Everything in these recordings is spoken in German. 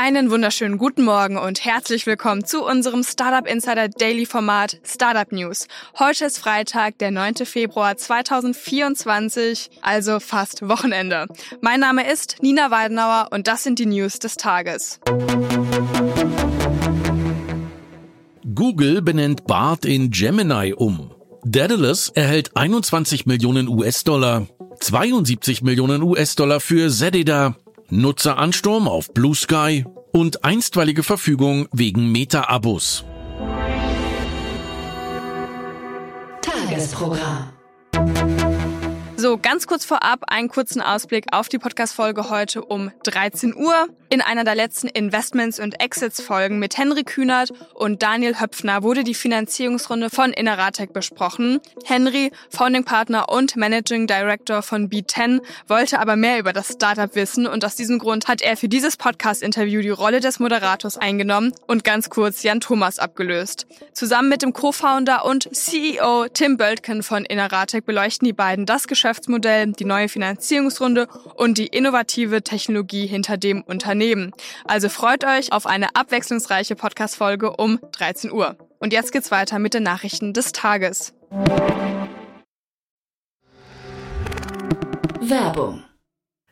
Einen wunderschönen guten Morgen und herzlich willkommen zu unserem Startup Insider Daily Format Startup News. Heute ist Freitag, der 9. Februar 2024, also fast Wochenende. Mein Name ist Nina Weidenauer und das sind die News des Tages. Google benennt Bart in Gemini um. Daedalus erhält 21 Millionen US-Dollar, 72 Millionen US-Dollar für Zedida, Nutzeransturm auf Blue Sky und einstweilige Verfügung wegen Meta-Abos. Tagesprogramm. So, ganz kurz vorab einen kurzen Ausblick auf die Podcast-Folge heute um 13 Uhr. In einer der letzten Investments- und Exits-Folgen mit Henry Kühnert und Daniel Höpfner wurde die Finanzierungsrunde von Inneratec besprochen. Henry, Founding Partner und Managing Director von B10, wollte aber mehr über das Startup wissen und aus diesem Grund hat er für dieses Podcast-Interview die Rolle des Moderators eingenommen und ganz kurz Jan Thomas abgelöst. Zusammen mit dem Co-Founder und CEO Tim Böltken von Inneratec beleuchten die beiden das Geschäft Geschäftsmodell, die neue Finanzierungsrunde und die innovative Technologie hinter dem Unternehmen. Also freut euch auf eine abwechslungsreiche Podcast-Folge um 13 Uhr. Und jetzt geht's weiter mit den Nachrichten des Tages. Werbung.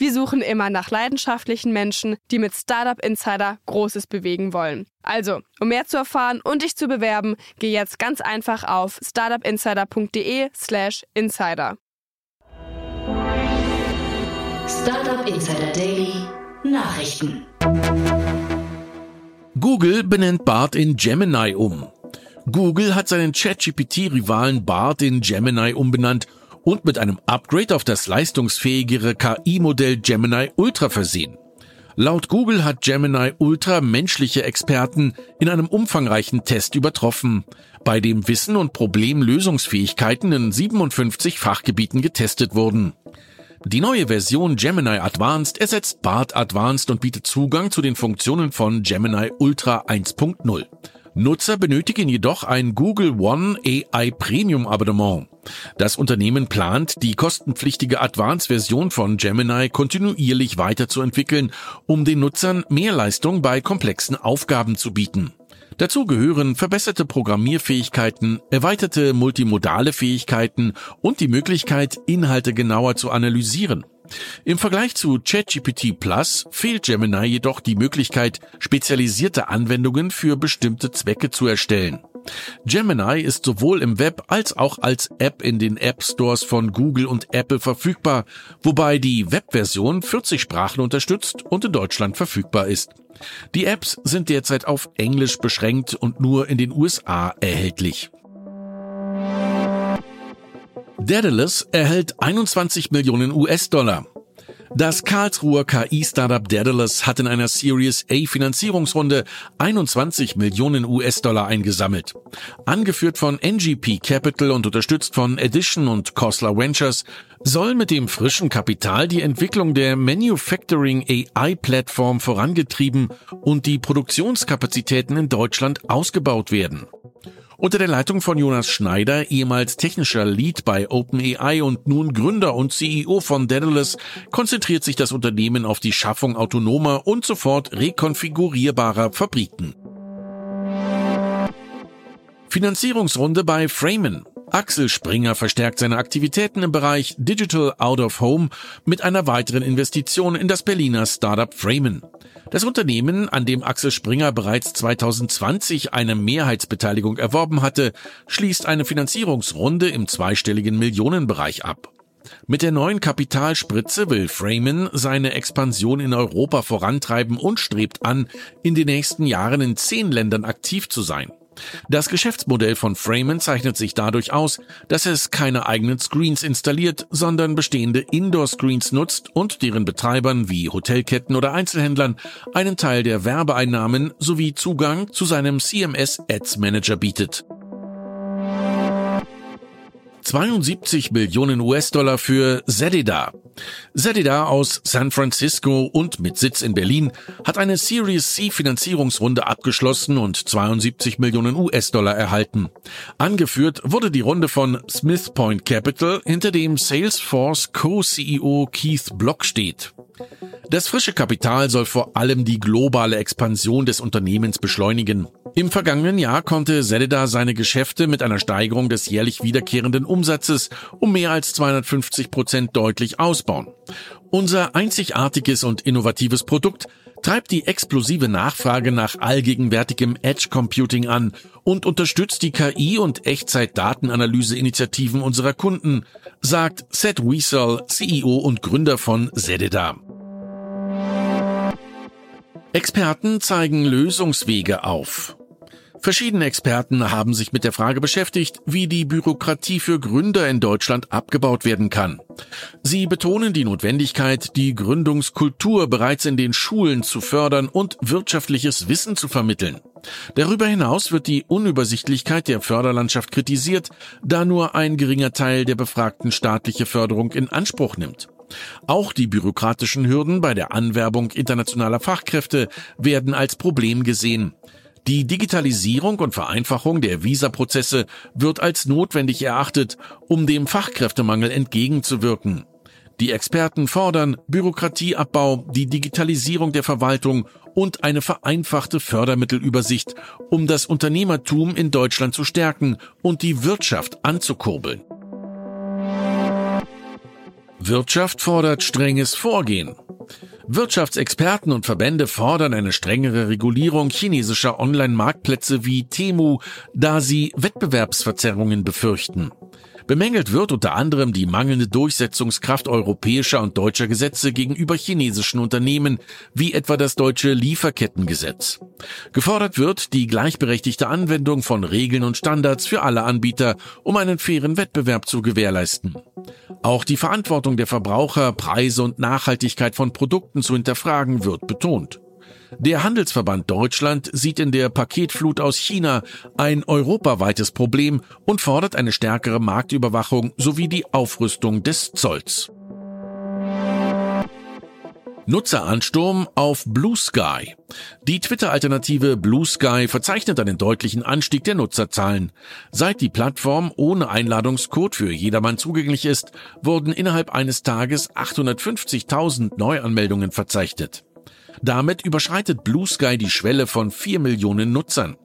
Wir suchen immer nach leidenschaftlichen Menschen, die mit Startup Insider Großes bewegen wollen. Also, um mehr zu erfahren und dich zu bewerben, geh jetzt ganz einfach auf startupinsider.de/slash insider. Startup Insider Daily Nachrichten. Google benennt Bart in Gemini um. Google hat seinen ChatGPT-Rivalen Bart in Gemini umbenannt und mit einem Upgrade auf das leistungsfähigere KI-Modell Gemini Ultra versehen. Laut Google hat Gemini Ultra menschliche Experten in einem umfangreichen Test übertroffen, bei dem Wissen und Problemlösungsfähigkeiten in 57 Fachgebieten getestet wurden. Die neue Version Gemini Advanced ersetzt BART Advanced und bietet Zugang zu den Funktionen von Gemini Ultra 1.0. Nutzer benötigen jedoch ein Google One AI Premium Abonnement. Das Unternehmen plant, die kostenpflichtige Advanced-Version von Gemini kontinuierlich weiterzuentwickeln, um den Nutzern mehr Leistung bei komplexen Aufgaben zu bieten. Dazu gehören verbesserte Programmierfähigkeiten, erweiterte multimodale Fähigkeiten und die Möglichkeit, Inhalte genauer zu analysieren. Im Vergleich zu ChatGPT Plus fehlt Gemini jedoch die Möglichkeit, spezialisierte Anwendungen für bestimmte Zwecke zu erstellen. Gemini ist sowohl im Web als auch als App in den App Stores von Google und Apple verfügbar, wobei die Webversion 40 Sprachen unterstützt und in Deutschland verfügbar ist. Die Apps sind derzeit auf Englisch beschränkt und nur in den USA erhältlich. Daedalus erhält 21 Millionen US-Dollar. Das Karlsruher KI-Startup Daedalus hat in einer Series A Finanzierungsrunde 21 Millionen US-Dollar eingesammelt. Angeführt von NGP Capital und unterstützt von Edition und Cosler Ventures soll mit dem frischen Kapital die Entwicklung der Manufacturing AI-Plattform vorangetrieben und die Produktionskapazitäten in Deutschland ausgebaut werden. Unter der Leitung von Jonas Schneider, ehemals technischer Lead bei OpenAI und nun Gründer und CEO von Daedalus, konzentriert sich das Unternehmen auf die Schaffung autonomer und sofort rekonfigurierbarer Fabriken. Finanzierungsrunde bei Framen. Axel Springer verstärkt seine Aktivitäten im Bereich Digital Out of Home mit einer weiteren Investition in das Berliner Startup Framen. Das Unternehmen, an dem Axel Springer bereits 2020 eine Mehrheitsbeteiligung erworben hatte, schließt eine Finanzierungsrunde im zweistelligen Millionenbereich ab. Mit der neuen Kapitalspritze will Freeman seine Expansion in Europa vorantreiben und strebt an, in den nächsten Jahren in zehn Ländern aktiv zu sein. Das Geschäftsmodell von Freeman zeichnet sich dadurch aus, dass es keine eigenen Screens installiert, sondern bestehende Indoor-Screens nutzt und deren Betreibern wie Hotelketten oder Einzelhändlern einen Teil der Werbeeinnahmen sowie Zugang zu seinem CMS Ads Manager bietet. 72 Millionen US-Dollar für Zedida. Zedida aus San Francisco und mit Sitz in Berlin hat eine Series C Finanzierungsrunde abgeschlossen und 72 Millionen US-Dollar erhalten. Angeführt wurde die Runde von Smith Point Capital, hinter dem Salesforce Co-CEO Keith Block steht. Das frische Kapital soll vor allem die globale Expansion des Unternehmens beschleunigen. Im vergangenen Jahr konnte Zelida seine Geschäfte mit einer Steigerung des jährlich wiederkehrenden Umsatzes um mehr als 250 Prozent deutlich ausbauen. Unser einzigartiges und innovatives Produkt treibt die explosive Nachfrage nach allgegenwärtigem Edge Computing an und unterstützt die KI- und Echtzeit-Datenanalyse-Initiativen unserer Kunden, sagt Seth Wiesel, CEO und Gründer von Zedida. Experten zeigen Lösungswege auf. Verschiedene Experten haben sich mit der Frage beschäftigt, wie die Bürokratie für Gründer in Deutschland abgebaut werden kann. Sie betonen die Notwendigkeit, die Gründungskultur bereits in den Schulen zu fördern und wirtschaftliches Wissen zu vermitteln. Darüber hinaus wird die Unübersichtlichkeit der Förderlandschaft kritisiert, da nur ein geringer Teil der Befragten staatliche Förderung in Anspruch nimmt. Auch die bürokratischen Hürden bei der Anwerbung internationaler Fachkräfte werden als Problem gesehen. Die Digitalisierung und Vereinfachung der Visaprozesse wird als notwendig erachtet, um dem Fachkräftemangel entgegenzuwirken. Die Experten fordern Bürokratieabbau, die Digitalisierung der Verwaltung und eine vereinfachte Fördermittelübersicht, um das Unternehmertum in Deutschland zu stärken und die Wirtschaft anzukurbeln. Wirtschaft fordert strenges Vorgehen. Wirtschaftsexperten und Verbände fordern eine strengere Regulierung chinesischer Online-Marktplätze wie Temu, da sie Wettbewerbsverzerrungen befürchten. Bemängelt wird unter anderem die mangelnde Durchsetzungskraft europäischer und deutscher Gesetze gegenüber chinesischen Unternehmen, wie etwa das deutsche Lieferkettengesetz. Gefordert wird die gleichberechtigte Anwendung von Regeln und Standards für alle Anbieter, um einen fairen Wettbewerb zu gewährleisten. Auch die Verantwortung der Verbraucher, Preise und Nachhaltigkeit von Produkten zu hinterfragen wird betont. Der Handelsverband Deutschland sieht in der Paketflut aus China ein europaweites Problem und fordert eine stärkere Marktüberwachung sowie die Aufrüstung des Zolls. Nutzeransturm auf Blue Sky. Die Twitter-Alternative Blue Sky verzeichnet einen deutlichen Anstieg der Nutzerzahlen. Seit die Plattform ohne Einladungscode für jedermann zugänglich ist, wurden innerhalb eines Tages 850.000 Neuanmeldungen verzeichnet. Damit überschreitet Blue Sky die Schwelle von 4 Millionen Nutzern.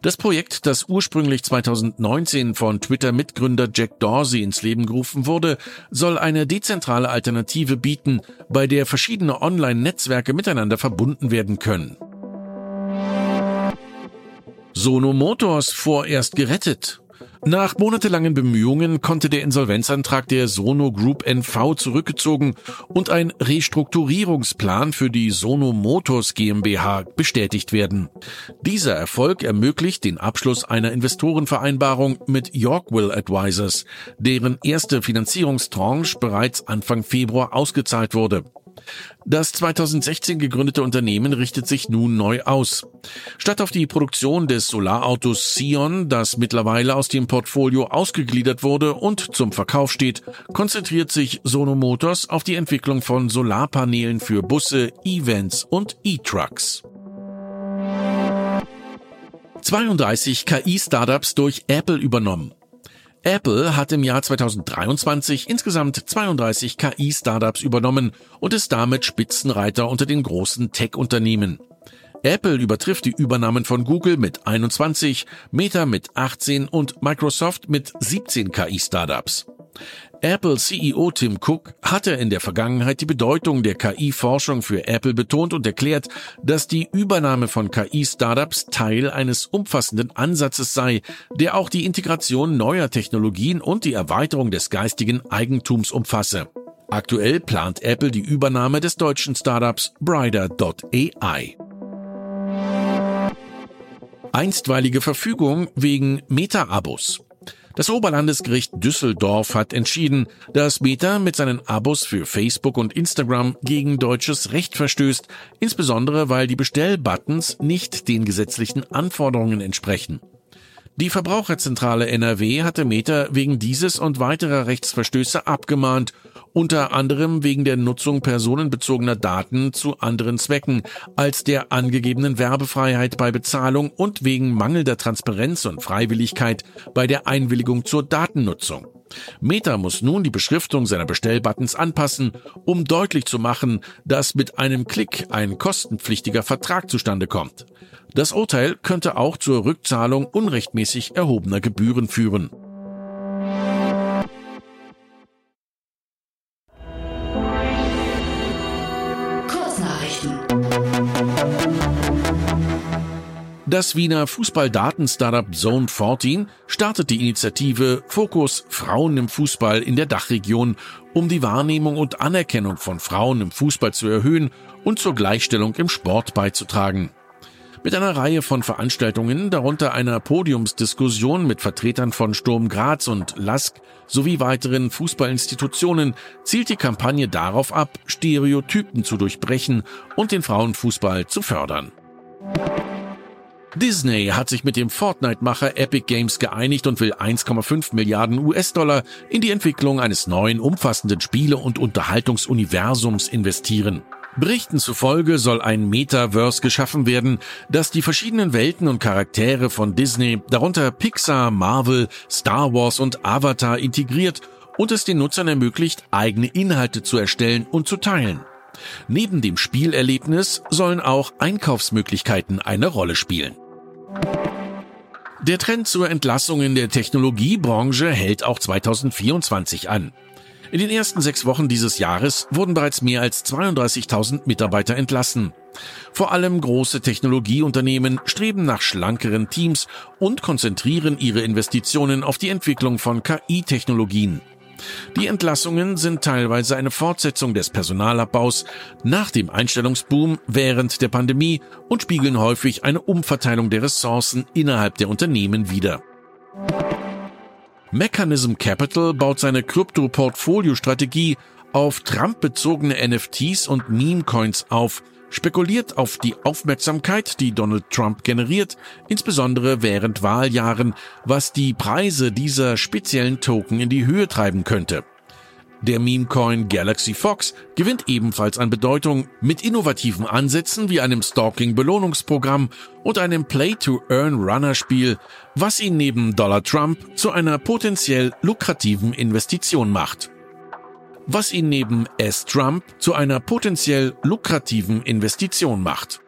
Das Projekt, das ursprünglich 2019 von Twitter-Mitgründer Jack Dorsey ins Leben gerufen wurde, soll eine dezentrale Alternative bieten, bei der verschiedene Online-Netzwerke miteinander verbunden werden können. Sono Motors vorerst gerettet. Nach monatelangen Bemühungen konnte der Insolvenzantrag der Sono Group NV zurückgezogen und ein Restrukturierungsplan für die Sono Motors GmbH bestätigt werden. Dieser Erfolg ermöglicht den Abschluss einer Investorenvereinbarung mit Yorkville Advisors, deren erste Finanzierungstranche bereits Anfang Februar ausgezahlt wurde. Das 2016 gegründete Unternehmen richtet sich nun neu aus. Statt auf die Produktion des Solarautos Sion, das mittlerweile aus dem Portfolio ausgegliedert wurde und zum Verkauf steht, konzentriert sich Sono Motors auf die Entwicklung von Solarpanelen für Busse, Events und E-Trucks. 32 KI-Startups durch Apple übernommen. Apple hat im Jahr 2023 insgesamt 32 KI-Startups übernommen und ist damit Spitzenreiter unter den großen Tech-Unternehmen. Apple übertrifft die Übernahmen von Google mit 21, Meta mit 18 und Microsoft mit 17 KI-Startups. Apple CEO Tim Cook hatte in der Vergangenheit die Bedeutung der KI-Forschung für Apple betont und erklärt, dass die Übernahme von KI-Startups Teil eines umfassenden Ansatzes sei, der auch die Integration neuer Technologien und die Erweiterung des geistigen Eigentums umfasse. Aktuell plant Apple die Übernahme des deutschen Startups Brider.ai. Einstweilige Verfügung wegen Meta-Abos. Das Oberlandesgericht Düsseldorf hat entschieden, dass Meta mit seinen Abos für Facebook und Instagram gegen deutsches Recht verstößt, insbesondere weil die Bestellbuttons nicht den gesetzlichen Anforderungen entsprechen. Die Verbraucherzentrale NRW hatte Meta wegen dieses und weiterer Rechtsverstöße abgemahnt unter anderem wegen der Nutzung personenbezogener Daten zu anderen Zwecken als der angegebenen Werbefreiheit bei Bezahlung und wegen mangelnder Transparenz und Freiwilligkeit bei der Einwilligung zur Datennutzung. Meta muss nun die Beschriftung seiner Bestellbuttons anpassen, um deutlich zu machen, dass mit einem Klick ein kostenpflichtiger Vertrag zustande kommt. Das Urteil könnte auch zur Rückzahlung unrechtmäßig erhobener Gebühren führen. Das Wiener Fußball-Daten-Startup Zone 14 startet die Initiative Fokus Frauen im Fußball in der Dachregion, um die Wahrnehmung und Anerkennung von Frauen im Fußball zu erhöhen und zur Gleichstellung im Sport beizutragen. Mit einer Reihe von Veranstaltungen, darunter einer Podiumsdiskussion mit Vertretern von Sturm Graz und LASK sowie weiteren Fußballinstitutionen, zielt die Kampagne darauf ab, Stereotypen zu durchbrechen und den Frauenfußball zu fördern. Disney hat sich mit dem Fortnite-Macher Epic Games geeinigt und will 1,5 Milliarden US-Dollar in die Entwicklung eines neuen, umfassenden Spiele- und Unterhaltungsuniversums investieren. Berichten zufolge soll ein Metaverse geschaffen werden, das die verschiedenen Welten und Charaktere von Disney, darunter Pixar, Marvel, Star Wars und Avatar integriert und es den Nutzern ermöglicht, eigene Inhalte zu erstellen und zu teilen. Neben dem Spielerlebnis sollen auch Einkaufsmöglichkeiten eine Rolle spielen. Der Trend zur Entlassung in der Technologiebranche hält auch 2024 an. In den ersten sechs Wochen dieses Jahres wurden bereits mehr als 32.000 Mitarbeiter entlassen. Vor allem große Technologieunternehmen streben nach schlankeren Teams und konzentrieren ihre Investitionen auf die Entwicklung von KI-Technologien. Die Entlassungen sind teilweise eine Fortsetzung des Personalabbaus nach dem Einstellungsboom während der Pandemie und spiegeln häufig eine Umverteilung der Ressourcen innerhalb der Unternehmen wider. Mechanism Capital baut seine Krypto-Portfolio-Strategie auf Trump-bezogene NFTs und Meme-Coins auf, spekuliert auf die Aufmerksamkeit, die Donald Trump generiert, insbesondere während Wahljahren, was die Preise dieser speziellen Token in die Höhe treiben könnte. Der Meme-Coin Galaxy Fox gewinnt ebenfalls an Bedeutung mit innovativen Ansätzen wie einem Stalking-Belohnungsprogramm und einem Play-to-Earn-Runner-Spiel, was ihn neben Dollar Trump zu einer potenziell lukrativen Investition macht was ihn neben S. Trump zu einer potenziell lukrativen Investition macht.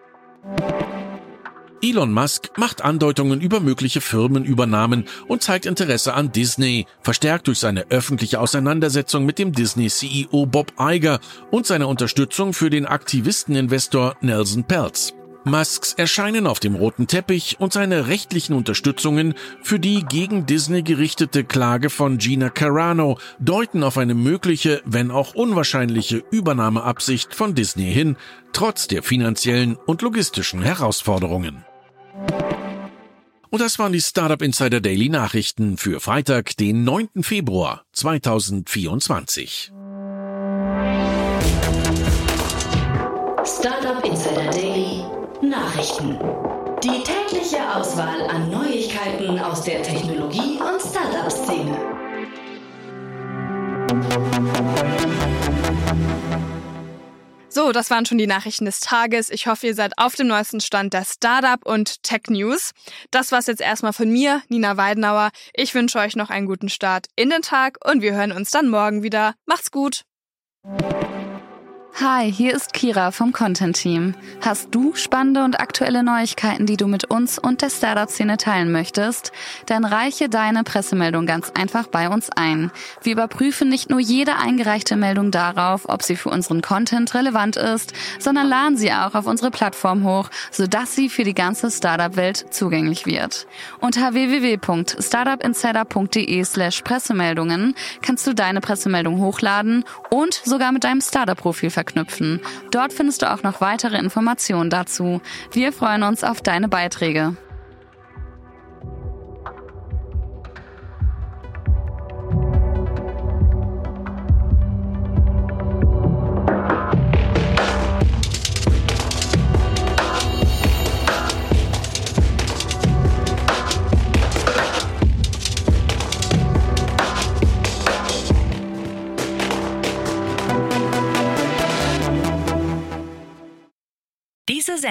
Elon Musk macht Andeutungen über mögliche Firmenübernahmen und zeigt Interesse an Disney, verstärkt durch seine öffentliche Auseinandersetzung mit dem Disney-CEO Bob Iger und seine Unterstützung für den Aktivisteninvestor Nelson Peltz. Musks Erscheinen auf dem roten Teppich und seine rechtlichen Unterstützungen für die gegen Disney gerichtete Klage von Gina Carano deuten auf eine mögliche, wenn auch unwahrscheinliche Übernahmeabsicht von Disney hin, trotz der finanziellen und logistischen Herausforderungen. Und das waren die Startup Insider Daily Nachrichten für Freitag, den 9. Februar 2024. Startup Insider Daily Nachrichten. Die tägliche Auswahl an Neuigkeiten aus der Technologie- und Startup-Szene. So, das waren schon die Nachrichten des Tages. Ich hoffe, ihr seid auf dem neuesten Stand der Startup und Tech News. Das war's jetzt erstmal von mir, Nina Weidenauer. Ich wünsche euch noch einen guten Start in den Tag und wir hören uns dann morgen wieder. Macht's gut! Hi, hier ist Kira vom Content Team. Hast du spannende und aktuelle Neuigkeiten, die du mit uns und der Startup-Szene teilen möchtest? Dann reiche deine Pressemeldung ganz einfach bei uns ein. Wir überprüfen nicht nur jede eingereichte Meldung darauf, ob sie für unseren Content relevant ist, sondern laden sie auch auf unsere Plattform hoch, sodass sie für die ganze Startup-Welt zugänglich wird. Unter www.startupinsider.de slash Pressemeldungen kannst du deine Pressemeldung hochladen und sogar mit deinem Startup-Profil verknüpfen. Dort findest du auch noch weitere Informationen dazu. Wir freuen uns auf deine Beiträge.